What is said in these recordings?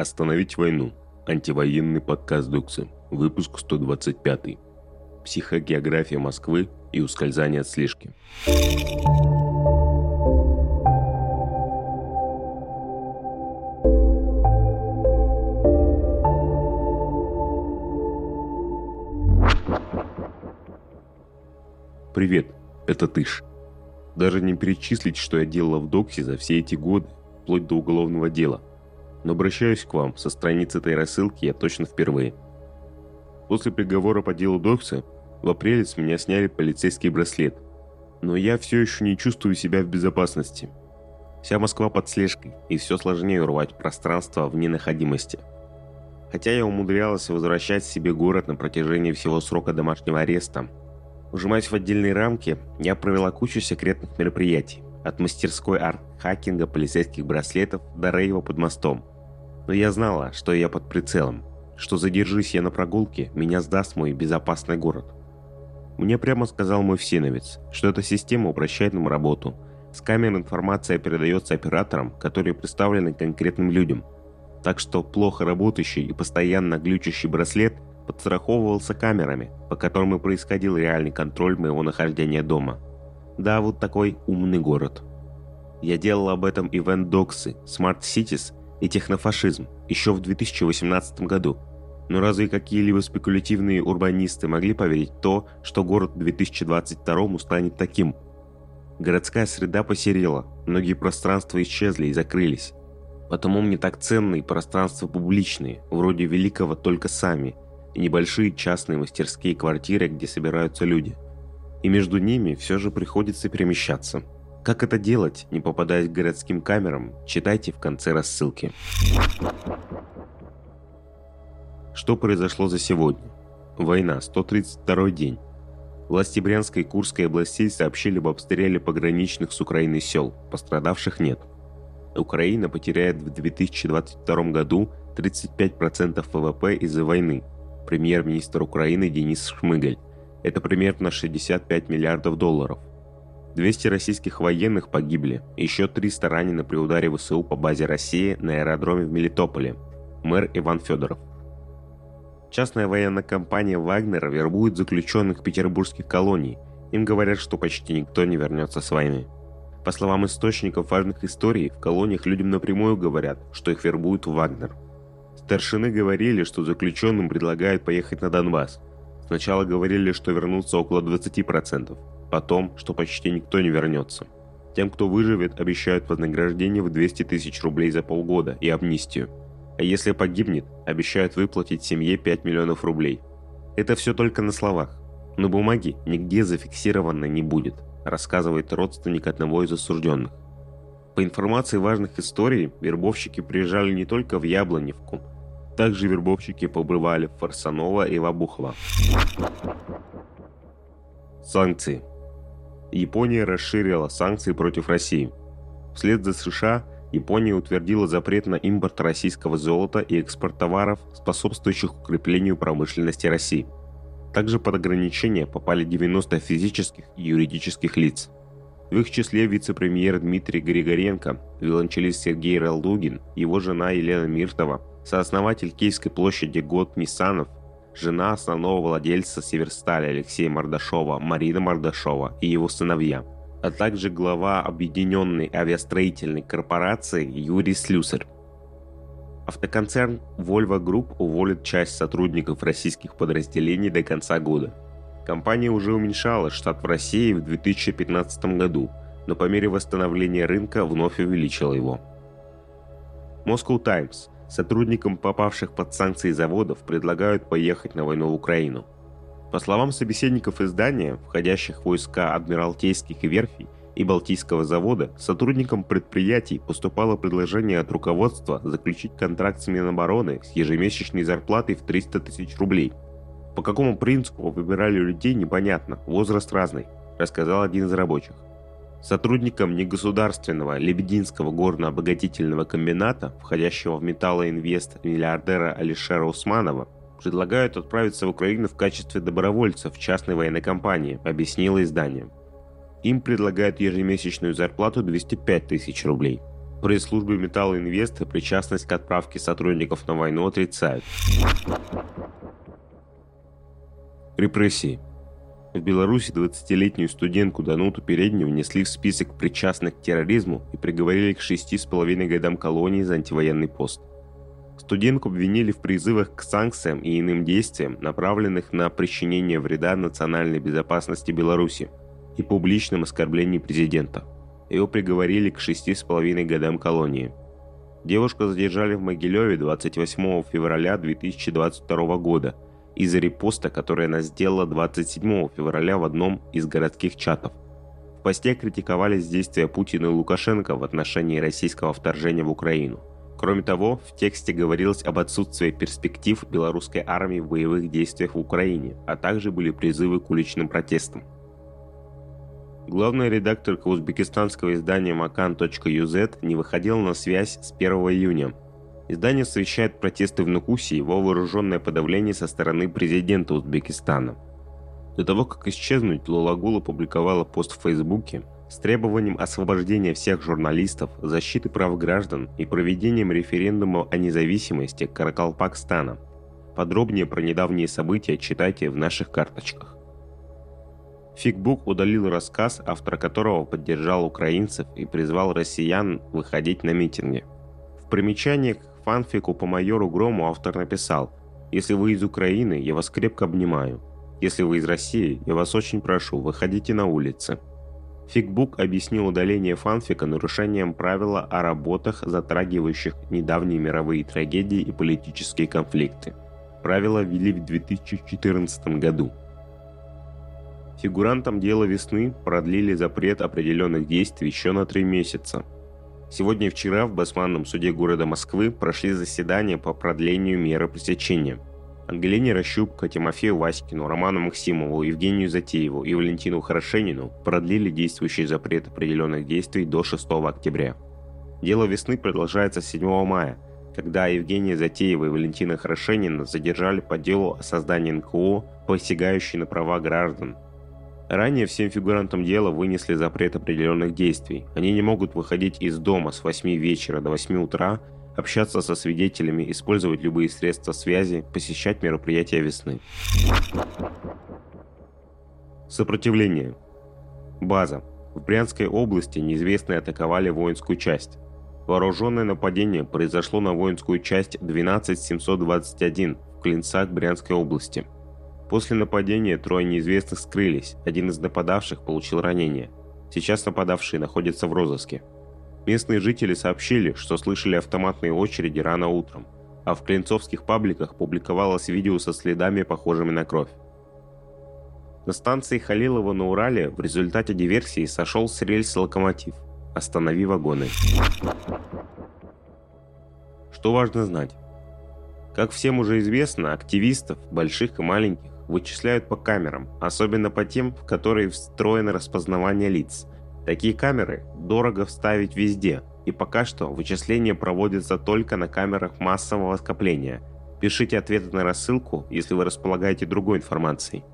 Остановить войну. Антивоенный подкаст Дуксы. Выпуск 125. Психогеография Москвы и ускользание от слежки. Привет, это Тыш. Даже не перечислить, что я делала в Доксе за все эти годы, вплоть до уголовного дела. Но обращаюсь к вам, со страницы этой рассылки я точно впервые. После приговора по делу Докса в апреле с меня сняли полицейский браслет. Но я все еще не чувствую себя в безопасности. Вся Москва под слежкой, и все сложнее урвать пространство вне находимости. Хотя я умудрялась возвращать себе город на протяжении всего срока домашнего ареста, Ужимаясь в отдельные рамки, я провела кучу секретных мероприятий. От мастерской арт-хакинга полицейских браслетов до рейва под мостом. Но я знала, что я под прицелом. Что задержись я на прогулке, меня сдаст мой безопасный город. Мне прямо сказал мой всеновец, что эта система упрощает нам работу. С камер информация передается операторам, которые представлены конкретным людям. Так что плохо работающий и постоянно глючащий браслет – подстраховывался камерами, по которым и происходил реальный контроль моего нахождения дома. Да, вот такой умный город. Я делал об этом Smart Cities и технофашизм еще в 2018 году. Но разве какие-либо спекулятивные урбанисты могли поверить в то, что город в 2022 станет таким? Городская среда посерела, многие пространства исчезли и закрылись. Потому мне так ценны пространства публичные, вроде Великого только сами – и небольшие частные мастерские квартиры, где собираются люди. И между ними все же приходится перемещаться. Как это делать, не попадая к городским камерам, читайте в конце рассылки. Что произошло за сегодня? Война, 132 день. Власти Брянской и Курской областей сообщили об обстреле пограничных с Украиной сел, пострадавших нет. Украина потеряет в 2022 году 35% ВВП из-за войны, премьер-министр Украины Денис Шмыгаль. Это примерно 65 миллиардов долларов. 200 российских военных погибли, еще 300 ранены при ударе ВСУ по базе России на аэродроме в Мелитополе. Мэр Иван Федоров. Частная военная компания «Вагнер» вербует заключенных петербургских колоний. Им говорят, что почти никто не вернется с войны. По словам источников важных историй, в колониях людям напрямую говорят, что их вербуют в «Вагнер». Старшины говорили, что заключенным предлагают поехать на Донбасс. Сначала говорили, что вернутся около 20%, потом, что почти никто не вернется. Тем, кто выживет, обещают вознаграждение в 200 тысяч рублей за полгода и амнистию. А если погибнет, обещают выплатить семье 5 миллионов рублей. Это все только на словах. На бумаге нигде зафиксировано не будет, рассказывает родственник одного из осужденных. По информации важных историй, вербовщики приезжали не только в Яблоневку, также вербовщики побывали в Фарсанова и Вабухова. Санкции. Япония расширила санкции против России. Вслед за США Япония утвердила запрет на импорт российского золота и экспорт товаров, способствующих укреплению промышленности России. Также под ограничения попали 90 физических и юридических лиц. В их числе вице-премьер Дмитрий Григоренко, виолончелист Сергей Ралдугин, его жена Елена Миртова, сооснователь Киевской площади Год Нисанов, жена основного владельца Северстали Алексея Мордашова, Марина Мордашова и его сыновья, а также глава Объединенной авиастроительной корпорации Юрий Слюсарь. Автоконцерн Volvo Group уволит часть сотрудников российских подразделений до конца года. Компания уже уменьшала штат в России в 2015 году, но по мере восстановления рынка вновь увеличила его. Moscow Times – Сотрудникам попавших под санкции заводов предлагают поехать на войну в Украину. По словам собеседников издания, входящих в войска Адмиралтейских верфей и Балтийского завода, сотрудникам предприятий поступало предложение от руководства заключить контракт с Минобороны с ежемесячной зарплатой в 300 тысяч рублей. По какому принципу выбирали людей непонятно, возраст разный, рассказал один из рабочих. Сотрудникам негосударственного Лебединского горно-обогатительного комбината, входящего в металлоинвест миллиардера Алишера Усманова, предлагают отправиться в Украину в качестве добровольцев в частной военной компании, объяснило издание. Им предлагают ежемесячную зарплату 205 тысяч рублей. Пресс-службы Металл Инвест причастность к отправке сотрудников на войну отрицают. Репрессии. В Беларуси 20-летнюю студентку Дануту Переднюю внесли в список причастных к терроризму и приговорили к 6,5 годам колонии за антивоенный пост. Студентку обвинили в призывах к санкциям и иным действиям, направленных на причинение вреда национальной безопасности Беларуси и публичном оскорблении президента. Его приговорили к 6,5 годам колонии. Девушку задержали в Могилеве 28 февраля 2022 года – из-за репоста, который она сделала 27 февраля в одном из городских чатов. В посте критиковались действия Путина и Лукашенко в отношении российского вторжения в Украину. Кроме того, в тексте говорилось об отсутствии перспектив белорусской армии в боевых действиях в Украине, а также были призывы к уличным протестам. Главный редактор узбекистанского издания makan.uz не выходил на связь с 1 июня, Издание освещает протесты в Нукусе и его вооруженное подавление со стороны президента Узбекистана. До того, как исчезнуть, Лулагул опубликовала пост в Фейсбуке с требованием освобождения всех журналистов, защиты прав граждан и проведением референдума о независимости Каракалпакстана. Подробнее про недавние события читайте в наших карточках. Фигбук удалил рассказ, автор которого поддержал украинцев и призвал россиян выходить на митинги. В примечании фанфику по майору Грому автор написал «Если вы из Украины, я вас крепко обнимаю. Если вы из России, я вас очень прошу, выходите на улицы». Фигбук объяснил удаление фанфика нарушением правила о работах, затрагивающих недавние мировые трагедии и политические конфликты. Правила ввели в 2014 году. Фигурантам дела весны продлили запрет определенных действий еще на три месяца – Сегодня и вчера в Басманном суде города Москвы прошли заседания по продлению меры пресечения. Ангелине Рощупко, Тимофею Васькину, Роману Максимову, Евгению Затееву и Валентину Хорошенину продлили действующий запрет определенных действий до 6 октября. Дело весны продолжается 7 мая, когда Евгения Затеева и Валентина Хорошенина задержали по делу о создании НКО, посягающей на права граждан, Ранее всем фигурантам дела вынесли запрет определенных действий. Они не могут выходить из дома с 8 вечера до 8 утра, общаться со свидетелями, использовать любые средства связи, посещать мероприятия весны. Сопротивление. База. В Брянской области неизвестные атаковали воинскую часть. Вооруженное нападение произошло на воинскую часть 12721 в Клинцах Брянской области – После нападения трое неизвестных скрылись, один из нападавших получил ранение. Сейчас нападавшие находятся в розыске. Местные жители сообщили, что слышали автоматные очереди рано утром, а в клинцовских пабликах публиковалось видео со следами, похожими на кровь. На станции Халилова на Урале в результате диверсии сошел с рельс локомотив. Останови вагоны. Что важно знать? Как всем уже известно, активистов, больших и маленьких, вычисляют по камерам, особенно по тем, в которые встроено распознавание лиц. Такие камеры дорого вставить везде, и пока что вычисления проводятся только на камерах массового скопления. Пишите ответы на рассылку, если вы располагаете другой информацией.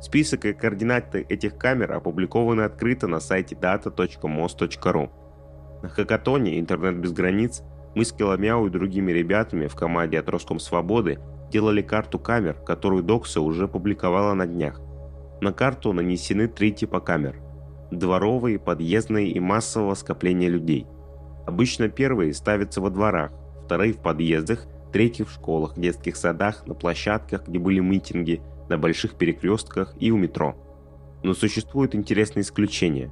Список и координаты этих камер опубликованы открыто на сайте data.mos.ru. На хакатоне «Интернет без границ» мы с Киломяу и другими ребятами в команде от Роском Свободы делали карту камер, которую Докса уже публиковала на днях. На карту нанесены три типа камер – дворовые, подъездные и массового скопления людей. Обычно первые ставятся во дворах, вторые в подъездах, третьи в школах, детских садах, на площадках, где были митинги, на больших перекрестках и у метро. Но существуют интересные исключения.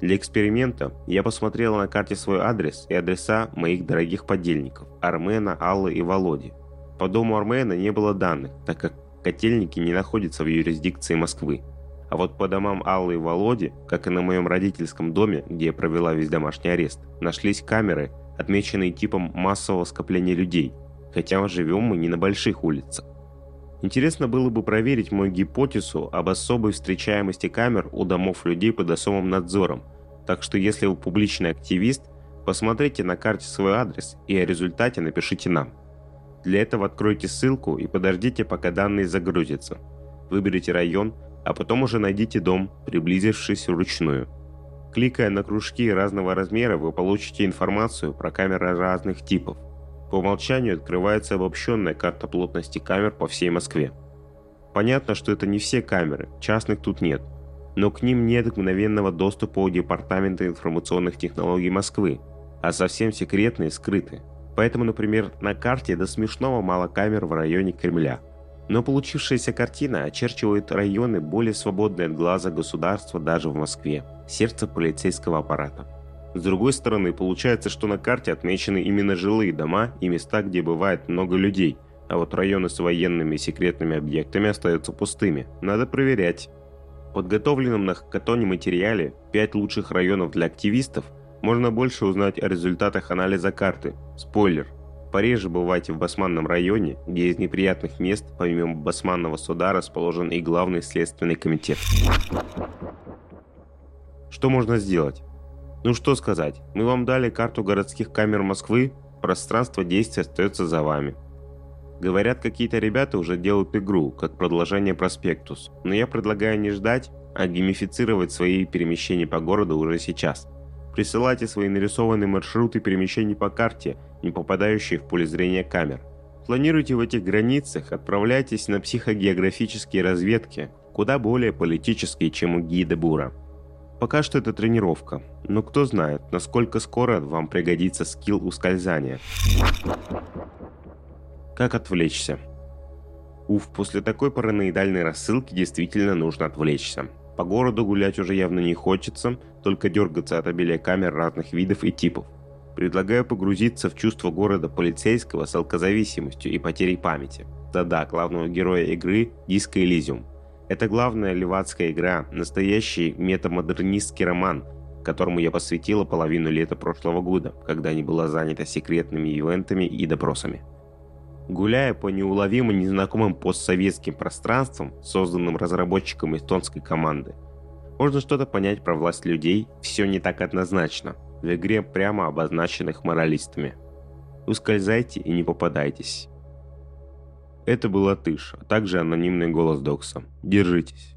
Для эксперимента я посмотрела на карте свой адрес и адреса моих дорогих подельников – Армена, Аллы и Володи – по дому Армена не было данных, так как котельники не находятся в юрисдикции Москвы. А вот по домам Аллы и Володи, как и на моем родительском доме, где я провела весь домашний арест, нашлись камеры, отмеченные типом массового скопления людей, хотя живем мы не на больших улицах. Интересно было бы проверить мою гипотезу об особой встречаемости камер у домов людей под особым надзором, так что если вы публичный активист, посмотрите на карте свой адрес и о результате напишите нам. Для этого откройте ссылку и подождите, пока данные загрузятся. Выберите район, а потом уже найдите дом, приблизившись вручную. Кликая на кружки разного размера, вы получите информацию про камеры разных типов. По умолчанию открывается обобщенная карта плотности камер по всей Москве. Понятно, что это не все камеры, частных тут нет, но к ним нет мгновенного доступа у Департамента информационных технологий Москвы, а совсем секретные скрыты. Поэтому, например, на карте до смешного мало камер в районе Кремля. Но получившаяся картина очерчивает районы более свободные от глаза государства даже в Москве, сердце полицейского аппарата. С другой стороны, получается, что на карте отмечены именно жилые дома и места, где бывает много людей, а вот районы с военными и секретными объектами остаются пустыми. Надо проверять. В подготовленном на хакатоне материале «5 лучших районов для активистов» можно больше узнать о результатах анализа карты. Спойлер. Пореже бывайте в Басманном районе, где из неприятных мест, помимо Басманного суда, расположен и главный следственный комитет. Что можно сделать? Ну что сказать, мы вам дали карту городских камер Москвы, пространство действия остается за вами. Говорят, какие-то ребята уже делают игру, как продолжение проспектус, но я предлагаю не ждать, а геймифицировать свои перемещения по городу уже сейчас. Присылайте свои нарисованные маршруты перемещений по карте, не попадающие в поле зрения камер. Планируйте в этих границах, отправляйтесь на психогеографические разведки, куда более политические, чем у гида Бура. Пока что это тренировка, но кто знает, насколько скоро вам пригодится скилл ускользания. Как отвлечься? Уф, после такой параноидальной рассылки действительно нужно отвлечься. По городу гулять уже явно не хочется, только дергаться от обилия камер разных видов и типов. Предлагаю погрузиться в чувство города полицейского с алкозависимостью и потерей памяти. Да-да, главного героя игры – Диско Элизиум. Это главная левацкая игра, настоящий метамодернистский роман, которому я посвятила половину лета прошлого года, когда не была занята секретными ивентами и допросами. Гуляя по неуловимо незнакомым постсоветским пространствам, созданным разработчиком эстонской команды, можно что-то понять про власть людей, все не так однозначно, в игре прямо обозначенных моралистами. Ускользайте и не попадайтесь. Это был Атыш, а также анонимный голос Докса. Держитесь.